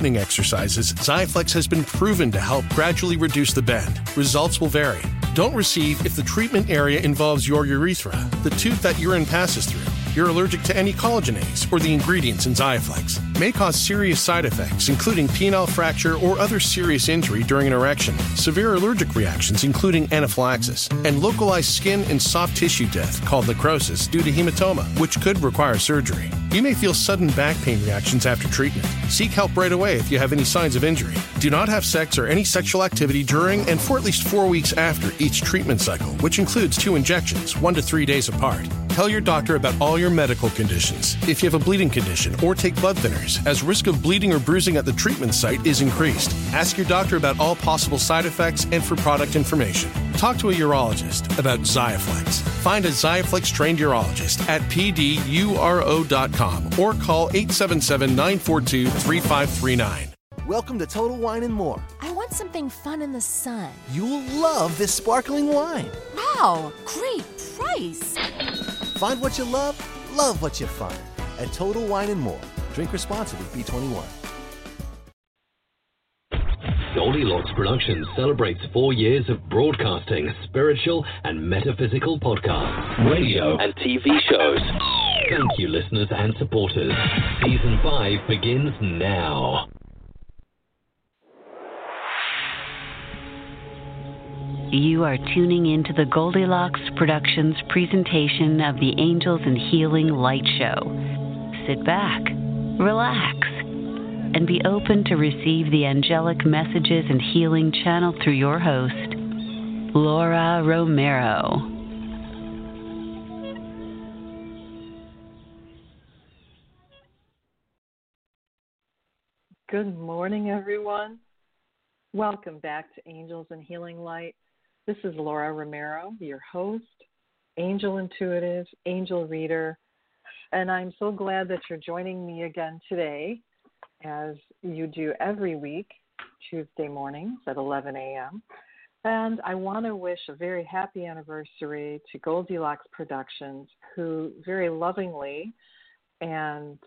straightening exercises, Xiaflex has been proven to help gradually reduce the bend. Results will vary. Don't receive if the treatment area involves your urethra, the tooth that urine passes through. You're allergic to any collagenase or the ingredients in Xiaflex. May cause serious side effects, including penile fracture or other serious injury during an erection, severe allergic reactions, including anaphylaxis, and localized skin and soft tissue death called necrosis due to hematoma, which could require surgery. You may feel sudden back pain reactions after treatment. Seek help right away if you have any signs of injury. Do not have sex or any sexual activity during and for at least four weeks after each treatment cycle, which includes two injections, one to three days apart. Tell your doctor about all your medical conditions. If you have a bleeding condition or take blood thinners, as risk of bleeding or bruising at the treatment site is increased. Ask your doctor about all possible side effects and for product information. Talk to a urologist about Xiaflex. Find a Xiaflex trained urologist at pduro.com or call 877 942 3539. Welcome to Total Wine and More. I want something fun in the sun. You'll love this sparkling wine. Wow, great price. Find what you love, love what you find at Total Wine and More. Drink responsibly, B21. Goldilocks Productions celebrates four years of broadcasting spiritual and metaphysical podcasts, radio, and TV shows. Thank you, listeners and supporters. Season 5 begins now. You are tuning into the Goldilocks Productions presentation of the Angels and Healing Light Show. Sit back, relax, and be open to receive the angelic messages and healing channeled through your host, Laura Romero. Good morning, everyone. Welcome back to Angels and Healing Light. This is Laura Romero, your host, angel intuitive, angel reader, and I'm so glad that you're joining me again today, as you do every week, Tuesday mornings at 11 a.m. And I want to wish a very happy anniversary to Goldilocks Productions, who very lovingly and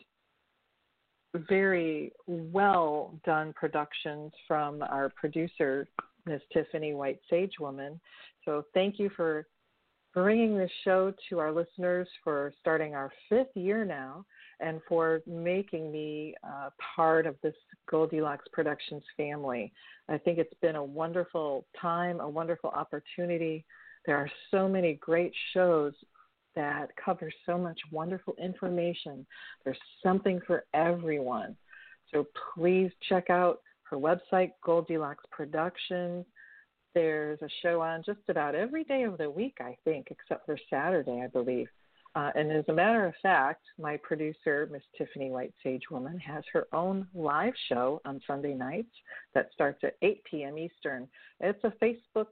very well done productions from our producer, Miss Tiffany White Sage Woman. So thank you for bringing this show to our listeners for starting our fifth year now and for making me uh, part of this Goldilocks Productions family. I think it's been a wonderful time, a wonderful opportunity. There are so many great shows that covers so much wonderful information. There's something for everyone. So please check out her website, Goldilocks Productions. There's a show on just about every day of the week, I think, except for Saturday, I believe. Uh, and as a matter of fact, my producer, Miss Tiffany White Sage Woman, has her own live show on Sunday nights that starts at 8 p.m. Eastern. It's a Facebook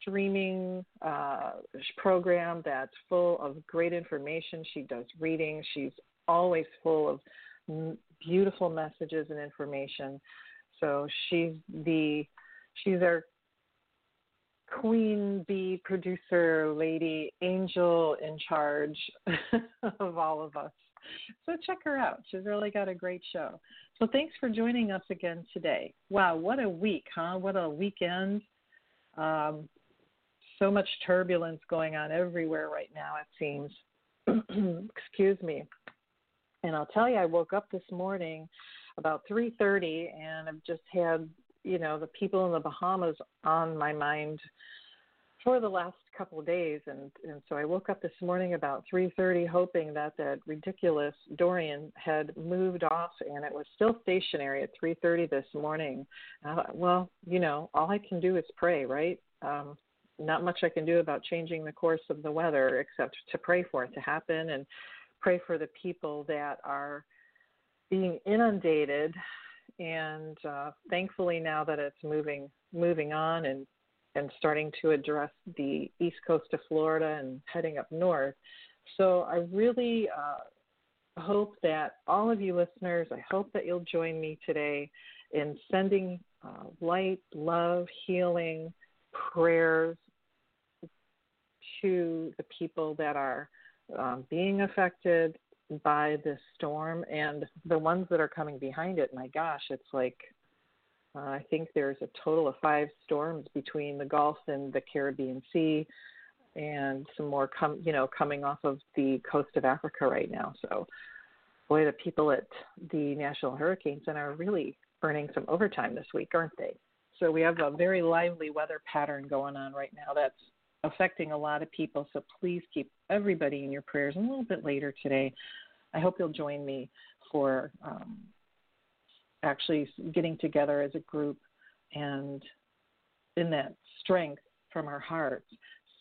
streaming uh, program that's full of great information. She does readings. She's always full of beautiful messages and information. So she's the she's our queen bee producer lady angel in charge of all of us. So check her out. She's really got a great show. So thanks for joining us again today. Wow, what a week, huh? What a weekend. Um, so much turbulence going on everywhere right now, it seems. Excuse me. And I'll tell you, I woke up this morning about 3:30, and I've just had you know the people in the Bahamas on my mind for the last couple of days, and and so I woke up this morning about 3:30, hoping that that ridiculous Dorian had moved off, and it was still stationary at 3:30 this morning. Uh, well, you know, all I can do is pray, right? Um, not much I can do about changing the course of the weather except to pray for it to happen and pray for the people that are being inundated and uh, thankfully now that it's moving moving on and and starting to address the east coast of Florida and heading up north. So I really uh, hope that all of you listeners, I hope that you'll join me today in sending uh, light, love, healing, prayers to the people that are um, being affected by this storm and the ones that are coming behind it. My gosh, it's like uh, I think there's a total of five storms between the Gulf and the Caribbean Sea, and some more come you know coming off of the coast of Africa right now. So, boy, the people at the National Hurricane Center are really earning some overtime this week, aren't they? So we have a very lively weather pattern going on right now that's affecting a lot of people. So please keep everybody in your prayers. And a little bit later today, I hope you'll join me for um, actually getting together as a group and in that strength from our hearts,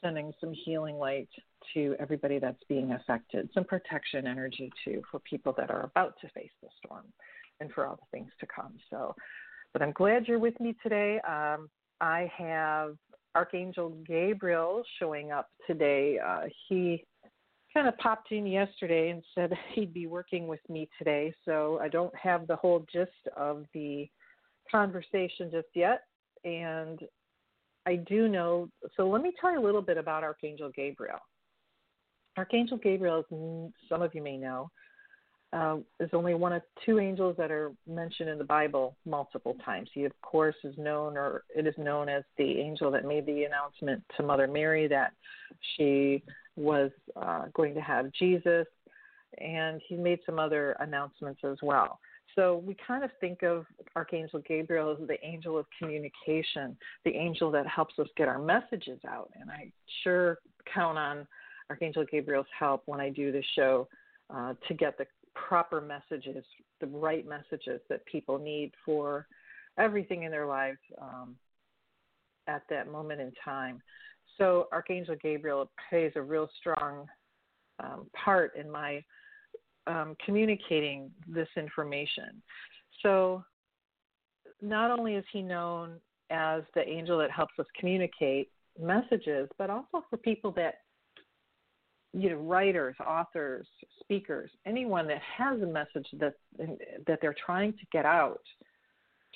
sending some healing light to everybody that's being affected, some protection energy too for people that are about to face the storm and for all the things to come. So, but I'm glad you're with me today. Um, I have Archangel Gabriel showing up today. Uh, he kind of popped in yesterday and said he'd be working with me today, so I don't have the whole gist of the conversation just yet. And I do know, so let me tell you a little bit about Archangel Gabriel. Archangel Gabriel, as some of you may know, uh, is only one of two angels that are mentioned in the Bible multiple times. He, of course, is known, or it is known as the angel that made the announcement to Mother Mary that she was uh, going to have Jesus, and he made some other announcements as well. So we kind of think of Archangel Gabriel as the angel of communication, the angel that helps us get our messages out. And I sure count on Archangel Gabriel's help when I do this show uh, to get the proper messages, the right messages that people need for everything in their lives um, at that moment in time. So Archangel Gabriel plays a real strong um, part in my um, communicating this information. So not only is he known as the angel that helps us communicate messages, but also for people that you know writers authors speakers anyone that has a message that that they're trying to get out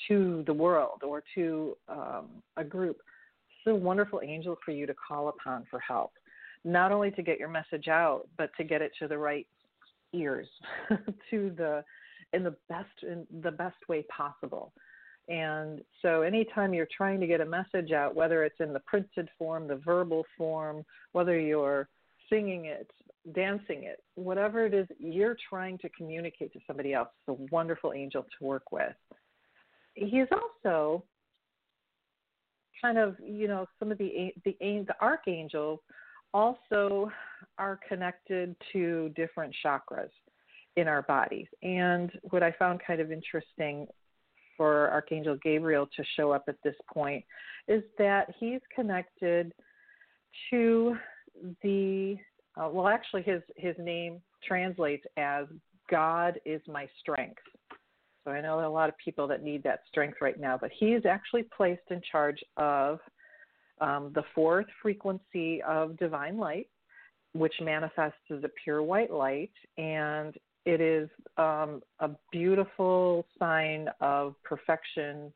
to the world or to um, a group it's a wonderful angel for you to call upon for help. Not only to get your message out but to get it to the right ears to the in the best in the best way possible. And so anytime you're trying to get a message out whether it's in the printed form the verbal form whether you're singing it, dancing it, whatever it is you're trying to communicate to somebody else, it's a wonderful angel to work with. He's also kind of, you know, some of the the the archangels also are connected to different chakras in our bodies. And what I found kind of interesting for Archangel Gabriel to show up at this point is that he's connected to the uh, well actually his his name translates as God is my strength. So I know a lot of people that need that strength right now, but he is actually placed in charge of um, the fourth frequency of divine light, which manifests as a pure white light, and it is um, a beautiful sign of perfection,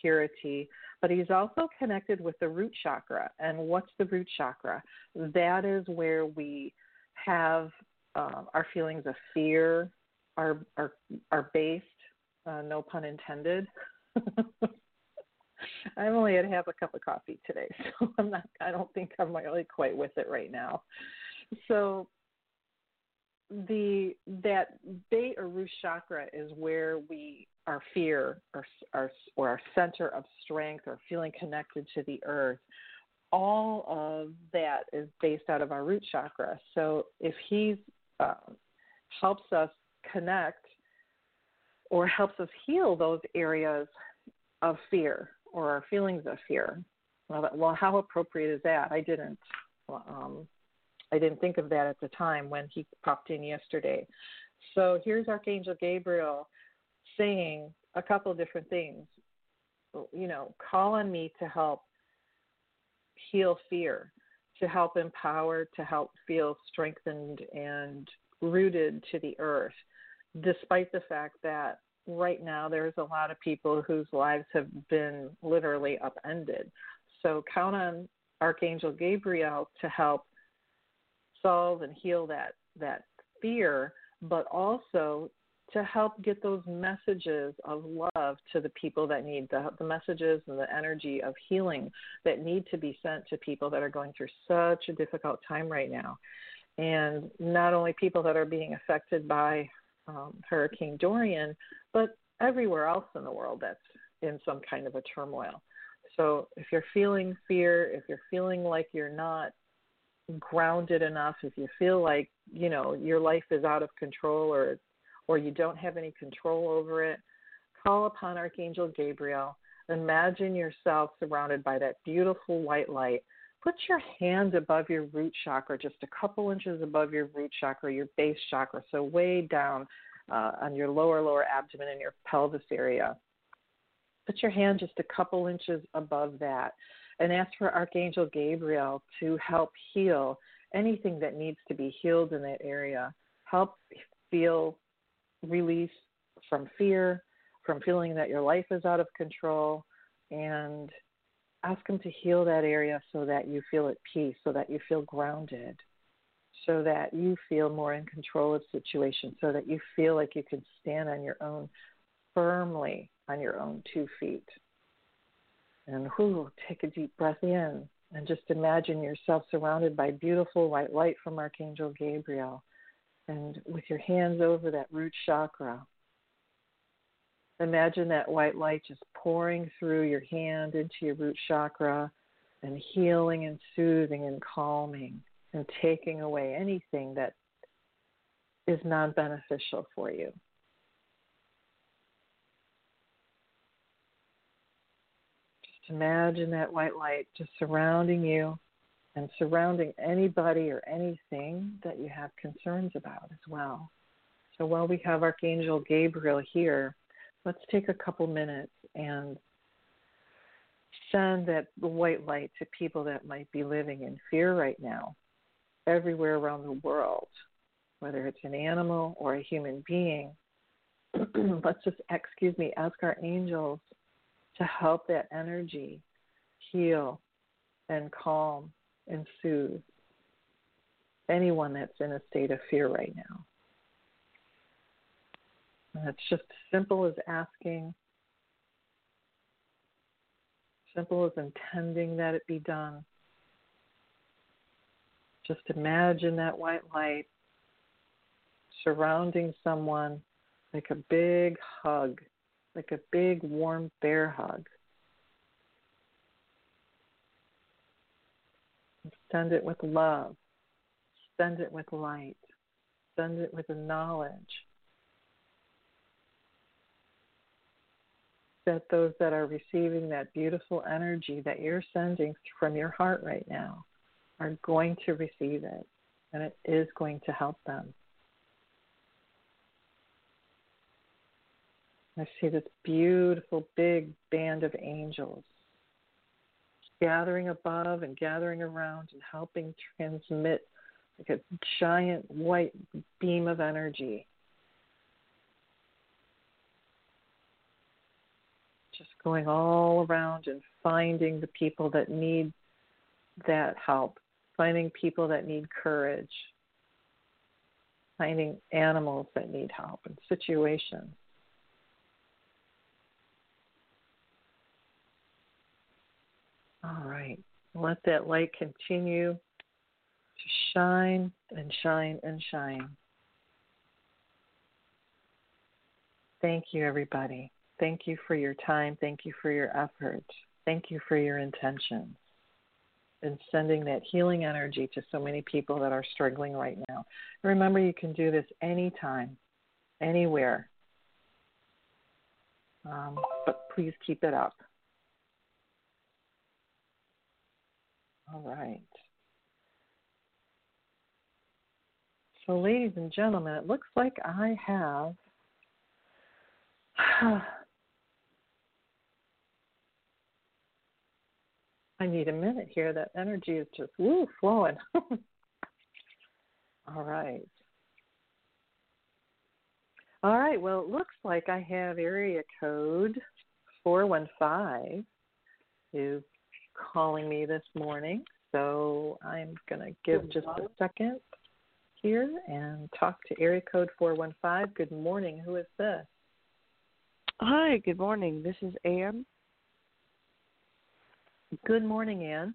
purity. But he's also connected with the root chakra. And what's the root chakra? That is where we have uh, our feelings of fear are are are based. Uh, no pun intended. I've only had half a cup of coffee today, so I'm not. I don't think I'm really quite with it right now. So the that bait or root chakra is where we our fear or our or our center of strength or feeling connected to the earth all of that is based out of our root chakra so if he uh, helps us connect or helps us heal those areas of fear or our feelings of fear well, well how appropriate is that i didn't um, I didn't think of that at the time when he popped in yesterday. So here's Archangel Gabriel saying a couple of different things. You know, call on me to help heal fear, to help empower, to help feel strengthened and rooted to the earth, despite the fact that right now there's a lot of people whose lives have been literally upended. So count on Archangel Gabriel to help solve and heal that that fear, but also to help get those messages of love to the people that need the, the messages and the energy of healing that need to be sent to people that are going through such a difficult time right now. And not only people that are being affected by um, Hurricane Dorian, but everywhere else in the world that's in some kind of a turmoil. So if you're feeling fear, if you're feeling like you're not grounded enough, if you feel like, you know, your life is out of control or or you don't have any control over it, call upon Archangel Gabriel. Imagine yourself surrounded by that beautiful white light. Put your hand above your root chakra, just a couple inches above your root chakra, your base chakra, so way down uh, on your lower, lower abdomen and your pelvis area. Put your hand just a couple inches above that and ask for Archangel Gabriel to help heal anything that needs to be healed in that area. Help feel release from fear, from feeling that your life is out of control, and ask Him to heal that area so that you feel at peace, so that you feel grounded, so that you feel more in control of situations, so that you feel like you can stand on your own firmly on your own two feet. And whoo, take a deep breath in and just imagine yourself surrounded by beautiful white light from Archangel Gabriel. And with your hands over that root chakra, imagine that white light just pouring through your hand into your root chakra and healing and soothing and calming and taking away anything that is non beneficial for you. Just imagine that white light just surrounding you and surrounding anybody or anything that you have concerns about as well. So while we have Archangel Gabriel here, let's take a couple minutes and send that white light to people that might be living in fear right now, everywhere around the world, whether it's an animal or a human being. let's just, excuse me, ask our angels to help that energy heal and calm and soothe anyone that's in a state of fear right now. And it's just simple as asking, simple as intending that it be done. Just imagine that white light surrounding someone like a big hug like a big warm bear hug. Send it with love. Send it with light. Send it with the knowledge that those that are receiving that beautiful energy that you're sending from your heart right now are going to receive it and it is going to help them. I see this beautiful big band of angels gathering above and gathering around and helping transmit like a giant white beam of energy. Just going all around and finding the people that need that help, finding people that need courage, finding animals that need help and situations. All right. Let that light continue to shine and shine and shine. Thank you, everybody. Thank you for your time. Thank you for your effort. Thank you for your intentions and sending that healing energy to so many people that are struggling right now. Remember, you can do this anytime, anywhere. Um, but please keep it up. All right. So, ladies and gentlemen, it looks like I have. I need a minute here. That energy is just woo flowing. All right. All right. Well, it looks like I have area code 415 is calling me this morning. So I'm going to give just a second here and talk to area code 415. Good morning. Who is this? Hi, good morning. This is Anne. Good morning, Anne.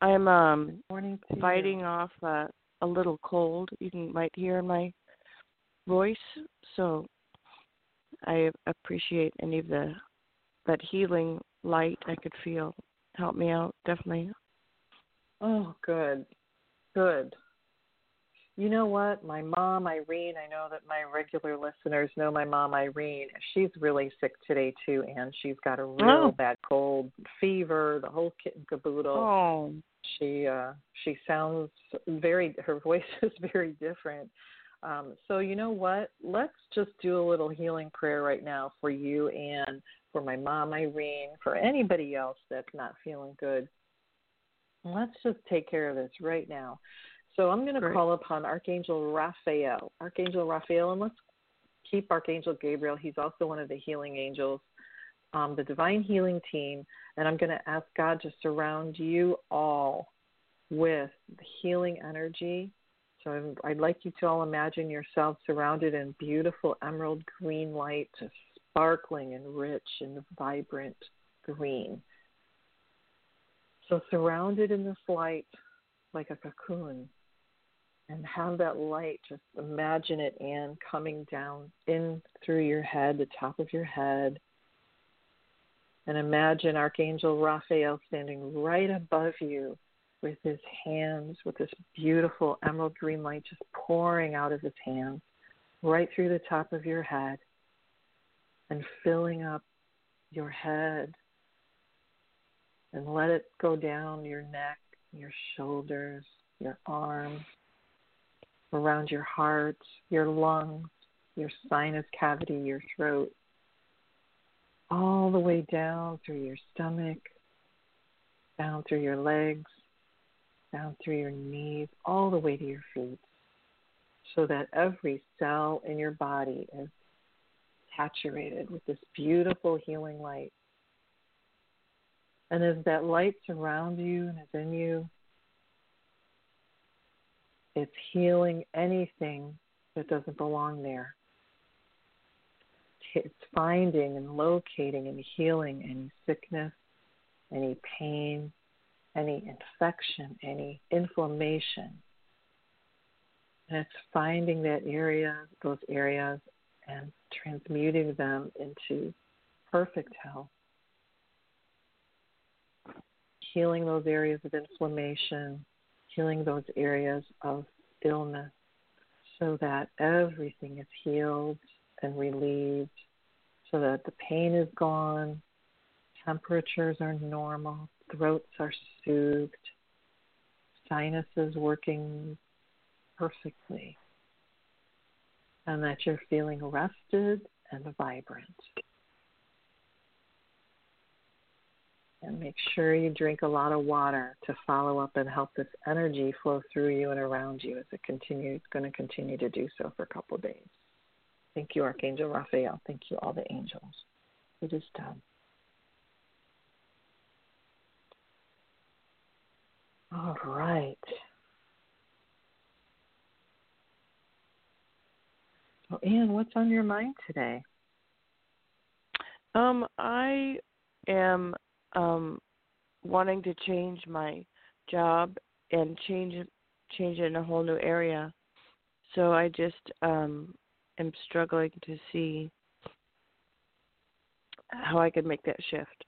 I'm um morning fighting you. off uh, a little cold. You can might hear in my voice, so I appreciate any of the that healing light I could feel help me out definitely. Oh, good, good. You know what? My mom, Irene, I know that my regular listeners know my mom, Irene. She's really sick today, too, and she's got a real oh. bad cold, fever, the whole kit and caboodle. Oh. She uh she sounds very her voice is very different. Um, so you know what? Let's just do a little healing prayer right now for you and for my mom Irene, for anybody else that's not feeling good. Let's just take care of this right now. So I'm going to call upon Archangel Raphael. Archangel Raphael, and let's keep Archangel Gabriel. He's also one of the healing angels, um, the divine healing team. And I'm going to ask God to surround you all with healing energy. So I'd like you to all imagine yourself surrounded in beautiful emerald green light, just sparkling and rich and vibrant green. So surrounded in this light like a cocoon and have that light just imagine it and coming down in through your head the top of your head and imagine archangel raphael standing right above you with his hands with this beautiful emerald green light just pouring out of his hands right through the top of your head and filling up your head and let it go down your neck your shoulders your arms around your heart, your lungs, your sinus cavity, your throat, all the way down through your stomach, down through your legs, down through your knees, all the way to your feet, so that every cell in your body is saturated with this beautiful healing light. And as that light surrounds you and is in you, it's healing anything that doesn't belong there. It's finding and locating and healing any sickness, any pain, any infection, any inflammation. And it's finding that area, those areas, and transmuting them into perfect health. healing those areas of inflammation, healing those areas of illness so that everything is healed and relieved, so that the pain is gone, temperatures are normal, throats are soothed, sinuses working perfectly, and that you're feeling rested and vibrant. And make sure you drink a lot of water to follow up and help this energy flow through you and around you as it continues going to continue to do so for a couple of days. Thank you, Archangel Raphael. Thank you, all the angels. It is done. All right. So, Anne, what's on your mind today? Um, I am um wanting to change my job and change change it in a whole new area. So I just um am struggling to see how I can make that shift.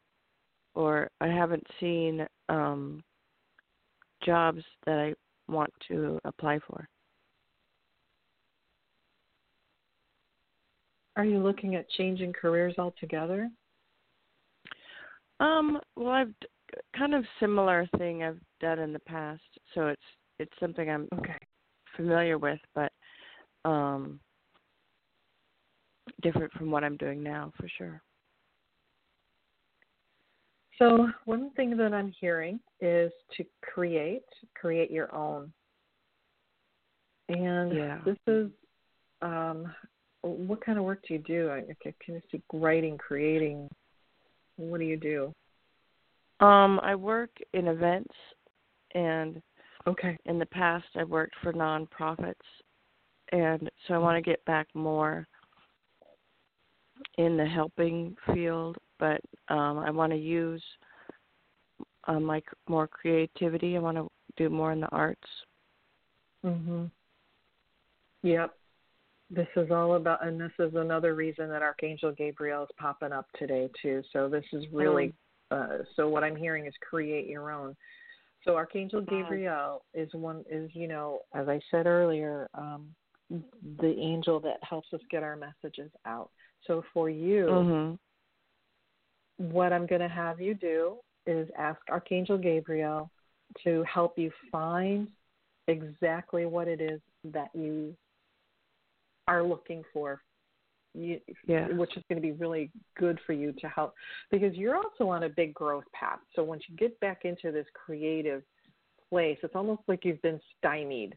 Or I haven't seen um jobs that I want to apply for. Are you looking at changing careers altogether? Um, well, I've kind of similar thing I've done in the past, so it's it's something I'm okay. familiar with, but um different from what I'm doing now for sure. So, one thing that I'm hearing is to create, create your own. And yeah. this is um, what kind of work do you do? I can you see writing, creating. What do you do? Um, I work in events, and okay. In the past, I worked for nonprofits, and so I want to get back more in the helping field, but um, I want to use uh, my more creativity. I want to do more in the arts. Mhm. Yep. This is all about, and this is another reason that Archangel Gabriel is popping up today too. So this is really, uh, so what I'm hearing is create your own. So Archangel Gabriel is one is you know as I said earlier, um, the angel that helps us get our messages out. So for you, mm-hmm. what I'm going to have you do is ask Archangel Gabriel to help you find exactly what it is that you are looking for. You, yeah. which is going to be really good for you to help because you're also on a big growth path. So once you get back into this creative place, it's almost like you've been stymied.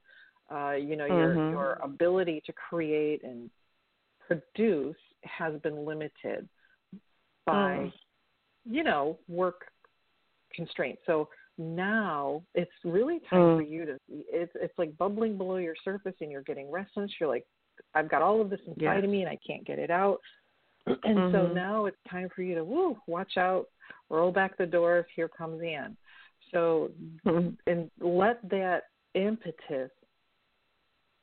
Uh, you know, your mm-hmm. your ability to create and produce has been limited by, mm. you know, work constraints. So now it's really time mm. for you to. It's it's like bubbling below your surface, and you're getting restless. You're like, I've got all of this inside of me, and I can't get it out. And mm-hmm. so now it's time for you to woo, watch out, roll back the doors. Here comes Anne. So mm-hmm. and let that impetus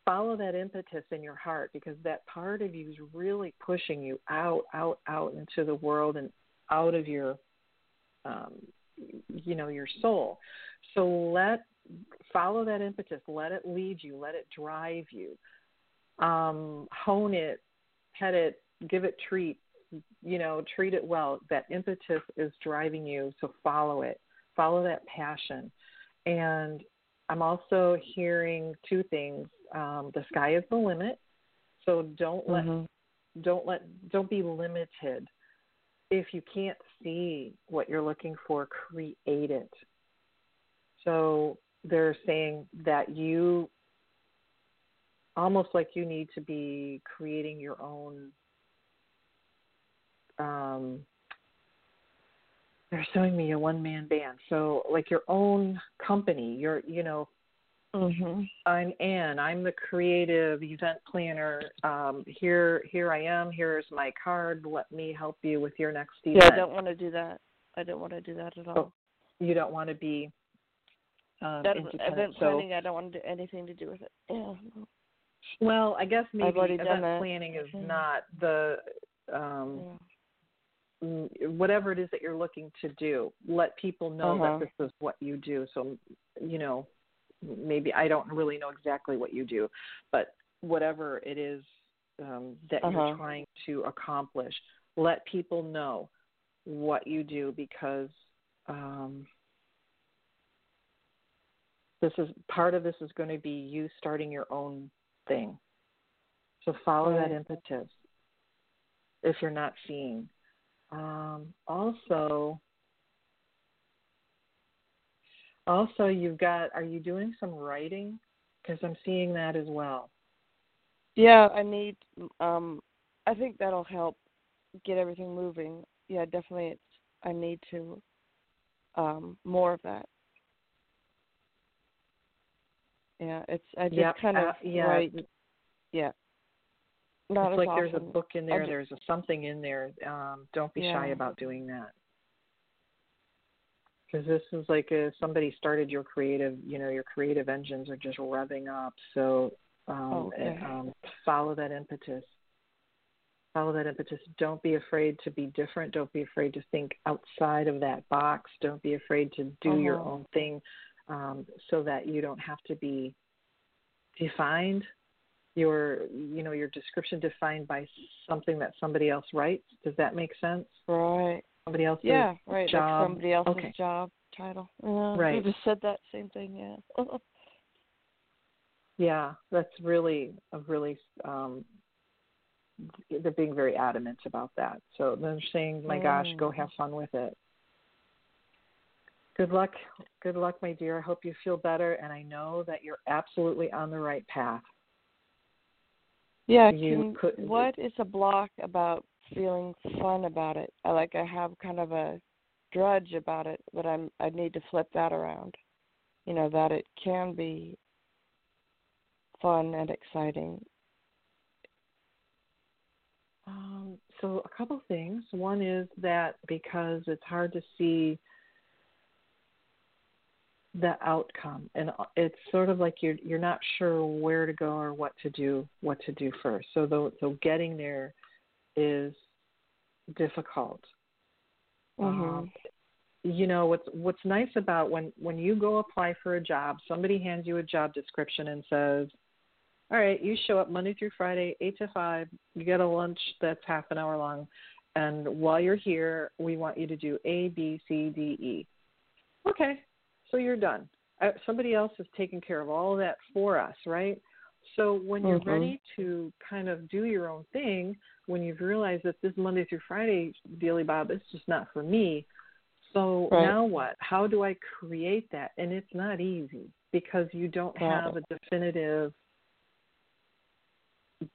follow that impetus in your heart because that part of you is really pushing you out, out, out into the world and out of your, um, you know, your soul. So let follow that impetus. Let it lead you. Let it drive you. Um, hone it, pet it, give it treats. You know, treat it well. That impetus is driving you, so follow it. Follow that passion, and I'm also hearing two things. Um, the sky is the limit, so don't let mm-hmm. don't let don't be limited. If you can't see what you're looking for, create it. So they're saying that you almost like you need to be creating your own um, they're showing me a one man band. So like your own company your you know mm-hmm. i'm anne i'm the creative event planner. Um, here here i am. Here's my card. Let me help you with your next event yeah i don't want to do that. I don't want to do that at all. oh, you don't want to be um, that event planning so, i don't want to do anything to do with it. Yeah well i guess maybe event that. planning is mm-hmm. not the um yeah whatever it is that you're looking to do. Let people know Uh-huh. that this is what you do. So, you know, maybe I don't really know exactly what you do, but whatever it is um, that Uh-huh. you're trying to accomplish, let people know what you do because um, this is part of this is going to be you starting your own thing. So follow that impetus if you're not seeing. Um, also, also you've got. Are you doing some writing? Because I'm seeing that as well. Yeah, I need. Um, I think that'll help get everything moving. Yeah, definitely. It's. I need to. Um, more of that. Yeah, it's. I just Yeah, kind of uh, yeah. write. Yeah. Not it's like there's a book in there. ju- There's a something in there. Um, don't be shy about doing that. Because this is like a, somebody started your creative, you know, your creative engines are just revving up. So um, Okay. and, um, follow that impetus. Follow that impetus. Don't be afraid to be different. Don't be afraid to think outside of that box. Don't be afraid to do your Uh-huh. own thing, um, so that you don't have to be defined your you know your description defined by something that somebody else writes does that make sense Right. somebody else's Yeah. Right. job Like somebody else's okay job title. Yeah. Right. You just said that same thing. Yeah. yeah that's really a really um they're being very adamant about that so they're saying my gosh go Mm. have fun with it good luck good luck my dear i hope you feel better and i know that you're absolutely on the right path Yeah, You can, could- what is a block about feeling fun about it? I like I have kind of a drudge about it, but I'm I need to flip that around. You know, that it can be fun and exciting. Um, so a couple things. One is that because it's hard to see the outcome, and it's sort of like you're you're not sure where to go or what to do, what to do first. So the, so getting there is difficult. Um, you know what's what's nice about when when you go apply for a job, somebody hands you a job description and says, all right, you show up Monday through Friday, eight to five. You get a lunch that's half an hour long, and while you're here, we want you to do A, B, C, D, E. Okay, so you're done. Uh, somebody else is taking care of all of that for us, right? So when you're Mhm. ready to kind of do your own thing, when you've realized that this Monday through Friday daily bob is just not for me, so Right. now what? How do I create that? And it's not easy because you don't Right. have a definitive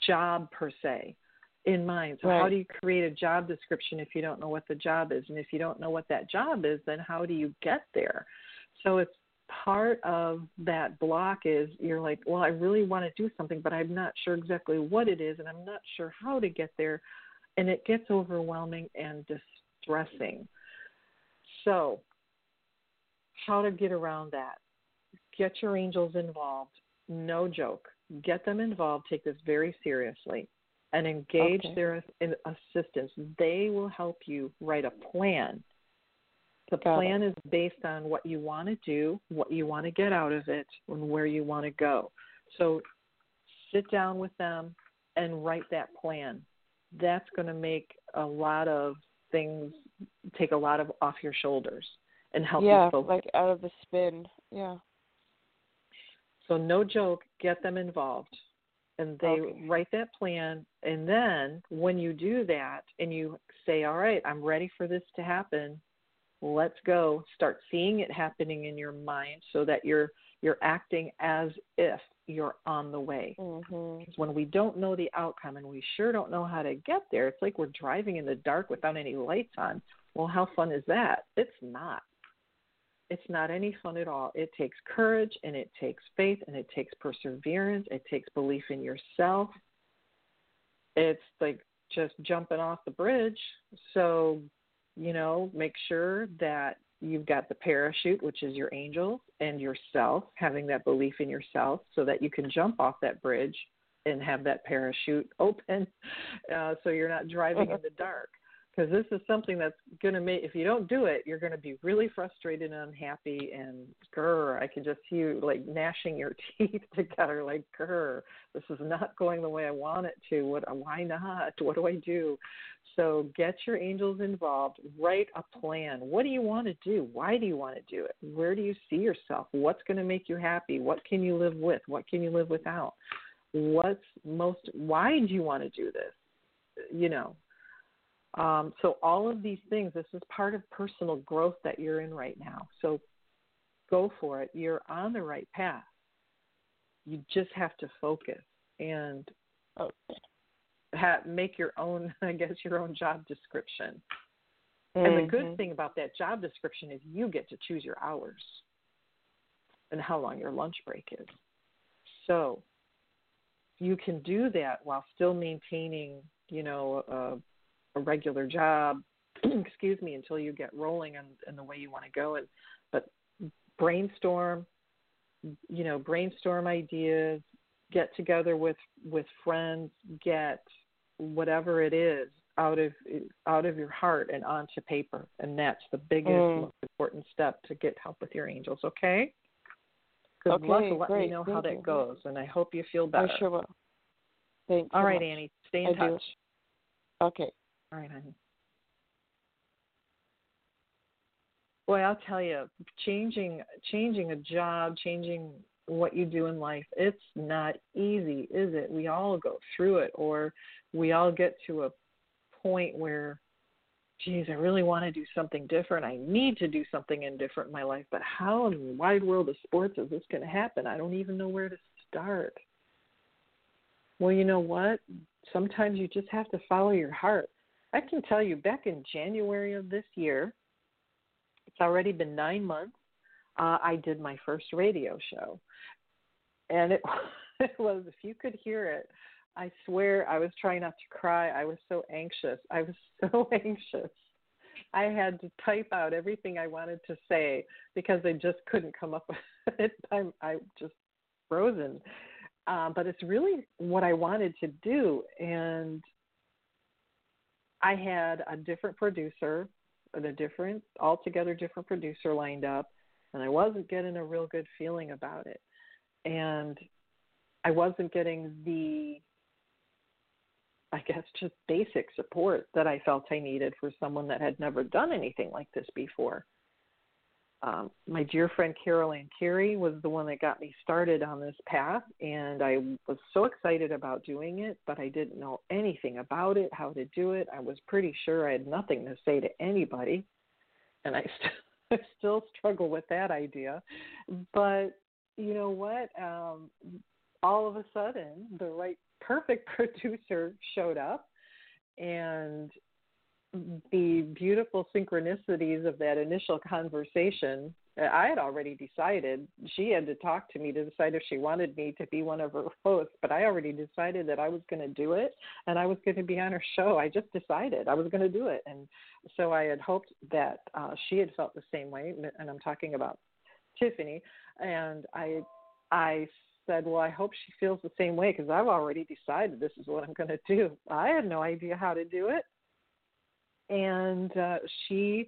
job per se in mind. So how do you create a job description if you don't know what the job is? And if you don't know what that job is, then how do you get there? So it's part of that block is you're like, well, I really want to do something, but I'm not sure exactly what it is and I'm not sure how to get there. And it gets overwhelming and distressing. So, how to get around that? Get your angels involved. No joke. Get them involved. Take this very seriously and engage Okay. their assistance. They will help you write a plan. The Got plan is based on what you want to do, what you want to get out of it, and where you want to go. So sit down with them and write that plan. That's going to make a lot of things take a lot of off your shoulders and help yeah, you focus. like out of the spin. Yeah. So no joke, get them involved. And they Okay. write that plan and then when you do that and you say, All right, I'm ready for this to happen, let's go. Start seeing it happening in your mind so that you're you're acting as if you're on the way. Mhm. Because when we don't know the outcome and we sure don't know how to get there, it's like we're driving in the dark without any lights on. Well, how fun is that? It's not. It's not any fun at all. It takes courage and it takes faith and it takes perseverance. It takes belief in yourself. It's like just jumping off the bridge. So, you know, make sure that you've got the parachute, which is your angels, and yourself, having that belief in yourself so that you can jump off that bridge and have that parachute open uh, so you're not driving in the dark. Because this is something that's going to make if you don't do it you're going to be really frustrated and unhappy and grr i can just see you like gnashing your teeth together like grr this is not going the way i want it to. What why not? What do i do? So get your angels involved write a plan. What do you want to do? Why do you want to do it? Where do you see yourself? What's going to make you happy? What can you live with? What can you live without? What's most why do you want to do this? You know um, so, all of these things, this is part of personal growth that you're in right now. So, go for it. You're on the right path. You just have to focus and make your own, I guess, your own job description. Mm-hmm. And the good mm-hmm. thing about that job description is you get to choose your hours and how long your lunch break is. So, you can do that while still maintaining, you know, a regular job, excuse me, until you get rolling and, and the way you want to go. And but brainstorm, you know, brainstorm ideas, get together with with friends, get whatever it is out of out of your heart and onto paper, and that's the biggest, mm. most important step to get help with your angels. Okay. Good okay, luck. Let great. me know Thank how that goes, and I hope you feel better. I sure will. Thanks. All so right, much. Annie. Stay in I touch. Do. Okay. All right, honey. Boy, I'll tell you, changing changing a job, changing what you do in life, it's not easy, is it? We all go through it, or we all get to a point where, geez, I really want to do something different. I need to do something in different in my life, but how in the wide world of sports is this going to happen? I don't even know where to start. Well, you know what? Sometimes you just have to follow your heart. I can tell you, back in January of this year, it's already been nine months. Uh, I did my first radio show, and it, it was if you could hear it, I swear I was trying not to cry. I was so anxious. I was so anxious. I had to type out everything I wanted to say because I just couldn't come up with it. I'm I just frozen. Um, but it's really what I wanted to do, and I had a different producer, a different, altogether different producer lined up, and I wasn't getting a real good feeling about it. And I wasn't getting the, I guess, just basic support that I felt I needed for someone that had never done anything like this before um, my dear friend Carol Ann Carey was the one that got me started on this path, and I was so excited about doing it, but I didn't know anything about it, how to do it. I was pretty sure I had nothing to say to anybody, and I, st- I still struggle with that idea. But you know what? Um, all of a sudden, the right, perfect producer showed up, and the beautiful synchronicities of that initial conversation I had already decided she had to talk to me to decide if she wanted me to be one of her hosts, but I already decided that I was going to do it and I was going to be on her show. I just decided I was going to do it. And so I had hoped that uh, she had felt the same way. And I'm talking about Tiffany. And I, I said, well, I hope she feels the same way because I've already decided this is what I'm going to do. I had no idea how to do it and uh, she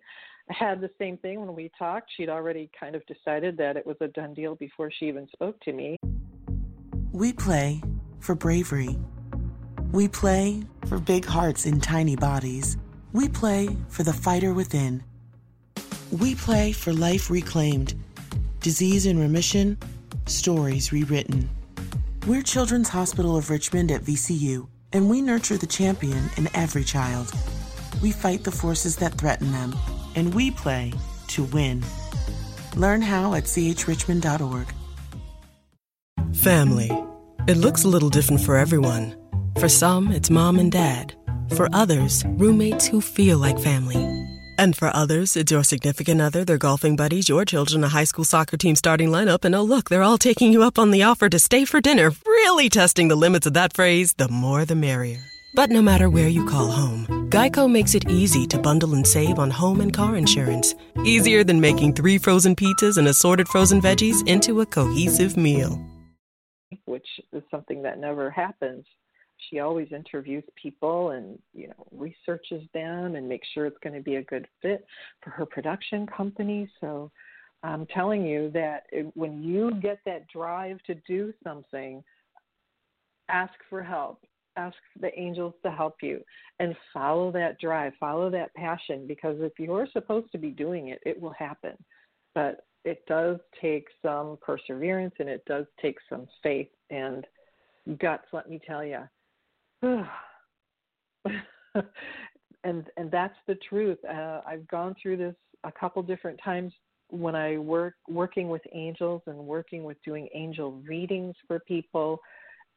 had the same thing when we talked. She'd already kind of decided that it was a done deal before she even spoke to me. We play for bravery. We play for big hearts in tiny bodies. We play for the fighter within. We play for life reclaimed, disease in remission, stories rewritten. We're Children's Hospital of Richmond at VCU, and we nurture the champion in every child we fight the forces that threaten them, and we play to win. Learn how at chrichmond.org. Family. It looks a little different for everyone. For some, it's mom and dad. For others, roommates who feel like family. And for others, it's your significant other, their golfing buddies, your children, a high school soccer team starting lineup, and oh, look, they're all taking you up on the offer to stay for dinner, really testing the limits of that phrase the more the merrier. But no matter where you call home, Geico makes it easy to bundle and save on home and car insurance. Easier than making three frozen pizzas and assorted frozen veggies into a cohesive meal. Which is something that never happens. she always interviews people and you know researches them and makes sure it's going to be a good fit for her production company. So I'm telling you that when you get that drive to do something, ask for help. Ask the angels to help you and follow that drive, follow that passion because if you're supposed to be doing it, it will happen. But it does take some perseverance and it does take some faith and guts, let me tell you. and and that's the truth. Uh, I've gone through this a couple different times when I work working with angels and working with doing angel readings for people.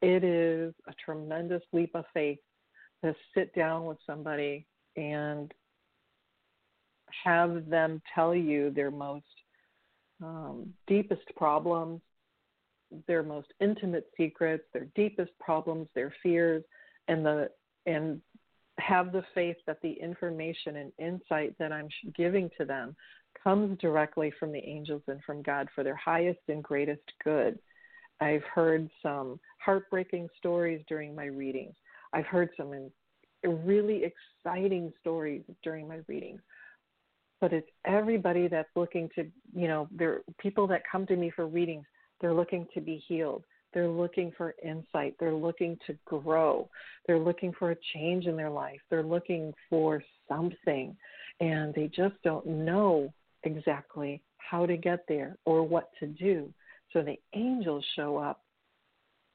It is a tremendous leap of faith to sit down with somebody and have them tell you their most um, deepest problems, their most intimate secrets, their deepest problems, their fears, and the and have the faith that the information and insight that I'm giving to them comes directly from the angels and from God for their highest and greatest good. I've heard some heartbreaking stories during my readings. I've heard some really exciting stories during my readings but it's everybody that's looking to, you know, there people that come to me for readings, they're looking to be healed. They're looking for insight. They're looking to grow. They're looking for a change in their life. They're looking for something and they just don't know exactly how to get there or what to do. So the angels show up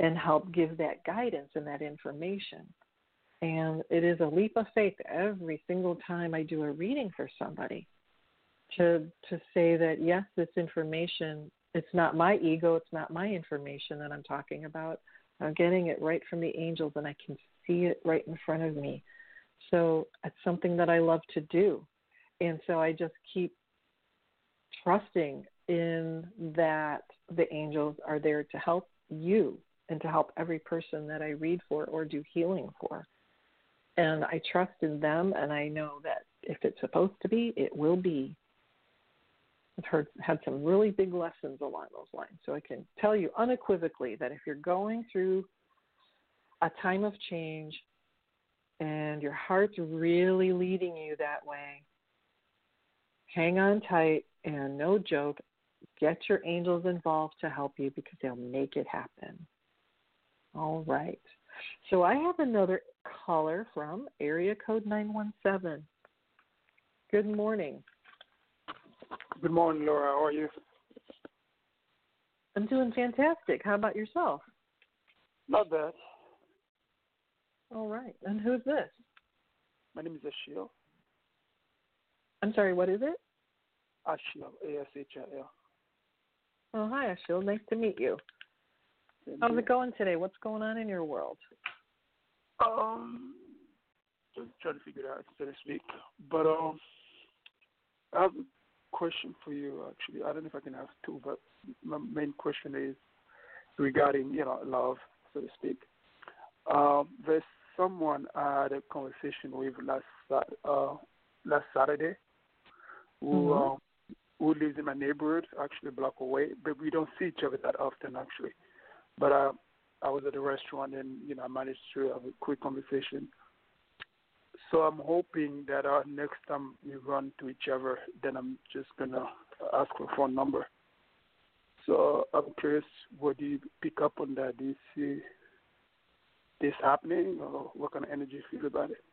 and help give that guidance and that information. And it is a leap of faith every single time I do a reading for somebody to to say that yes, this information it's not my ego, it's not my information that I'm talking about. I'm getting it right from the angels and I can see it right in front of me. So it's something that I love to do. And so I just keep trusting in that the angels are there to help you and to help every person that I read for or do healing for. And I trust in them and I know that if it's supposed to be, it will be. I've heard had some really big lessons along those lines. So I can tell you unequivocally that if you're going through a time of change and your heart's really leading you that way, hang on tight and no joke, get your angels involved to help you because they'll make it happen. All right. So I have another caller from area code 917. Good morning. Good morning, Laura. How are you? I'm doing fantastic. How about yourself? Not bad. All right. And who's this? My name is Ashiel. I'm sorry, what is it? Ashiel, A S H I L. Oh, hi, Ashiel. Nice to meet you. How's it going today? What's going on in your world? Um, just trying to figure it out, so to speak. But um, I have a question for you, actually. I don't know if I can ask two, but my main question is regarding, you know, love, so to speak. Um, there's someone I had a conversation with last uh, last Saturday who Mm-hmm. um, who lives in my neighborhood, actually a block away, but we don't see each other that often, actually. But uh, I was at a restaurant and you know I managed to have a quick conversation so I'm hoping that uh, next time we run to each other, then I'm just gonna ask for a phone number. So I'm curious, what do you pick up on that? Do you see this happening, or what kind of energy you feel about it?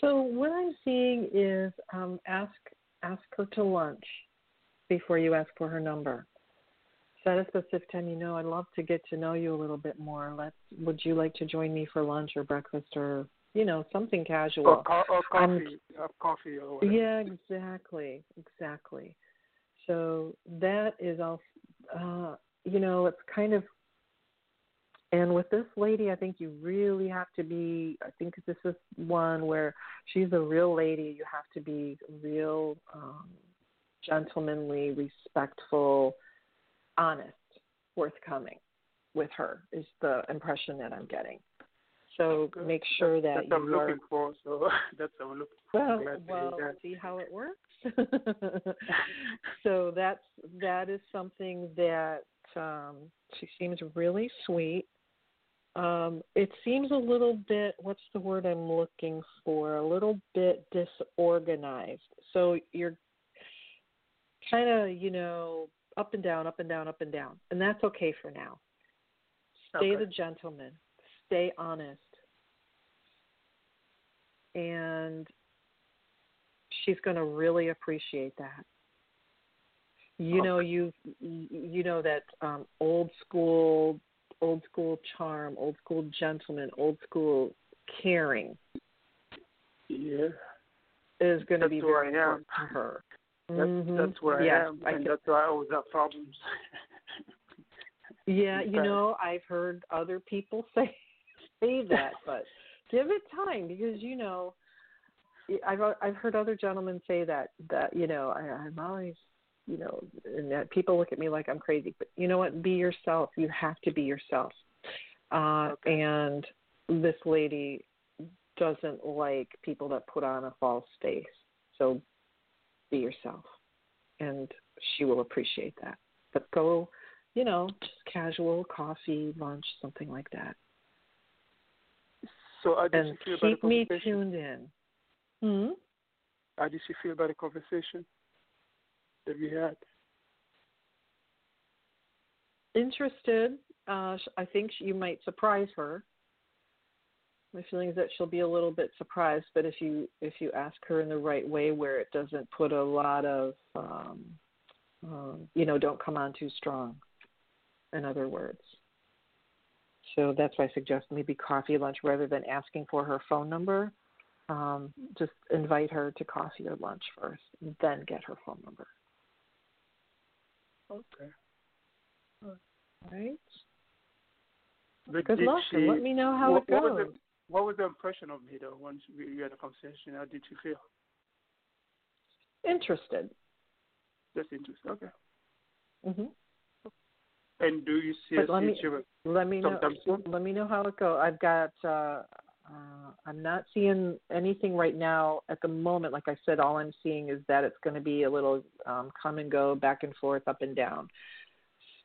So what I'm seeing is um, ask ask her to lunch before you ask for her number. Set a specific time. You know, I'd love to get to know you a little bit more. Let's. Would you like to join me for lunch or breakfast or you know something casual? Or, co- or coffee, uh, coffee or whatever. Yeah, exactly, exactly. So that is all. Uh, you know, it's kind of. And with this lady, I think you really have to be. I think this is one where she's a real lady. You have to be real um, gentlemanly, respectful, honest, forthcoming with her. Is the impression that I'm getting. So make sure that That's what I'm you are looking for. So that's what I'm looking for. well, Glad to hear well, see how it works. so that's that is something that um, she seems really sweet. Um, it seems a little bit, what's the word I'm looking for? A little bit disorganized. So you're kind of, you know, up and down, up and down, up and down. And that's okay for now. Stay Okay. the gentleman, stay honest. And she's going to really appreciate that. You know, you you know that um, old school, old school charm, old school gentleman, old school caring Yeah. is going to be very important to her. That's, Mhm. that's where I am, I and can- that's why I always have problems. Yeah, you know, I've heard other people say say that, but give it time because you know, I've I've heard other gentlemen say that that you know I, I'm always you know, and that people look at me like I'm crazy, but you know what? Be yourself. You have to be yourself. Uh, And this lady doesn't like people that put on a false face. So be yourself, and she will appreciate that. But go you know, just casual coffee, lunch, something like that. So how did And you feel about keep me tuned in. Hmm? How did you feel about the conversation that we had? Interested. Uh, I think you might surprise her. My feeling is that she'll be a little bit surprised, but if you if you ask her in the right way, where it doesn't put a lot of, um, um, you know, don't come on too strong. In other words. So that's why I suggest maybe coffee lunch rather than asking for her phone number. Um, just invite her to coffee or lunch first, then get her phone number. Okay. All right. But Good luck, and she- let me know how what, it What was, goes. the, what was the impression of me though once we we had a conversation? How did you feel? Interested. Just interested. Okay. hmm And do you see But us let me let me know soon? let me know how it goes. I've got uh, uh, I'm not seeing anything right now at the moment. Like I said, all I'm seeing is that it's going to be a little um, come and go, back and forth, up and down.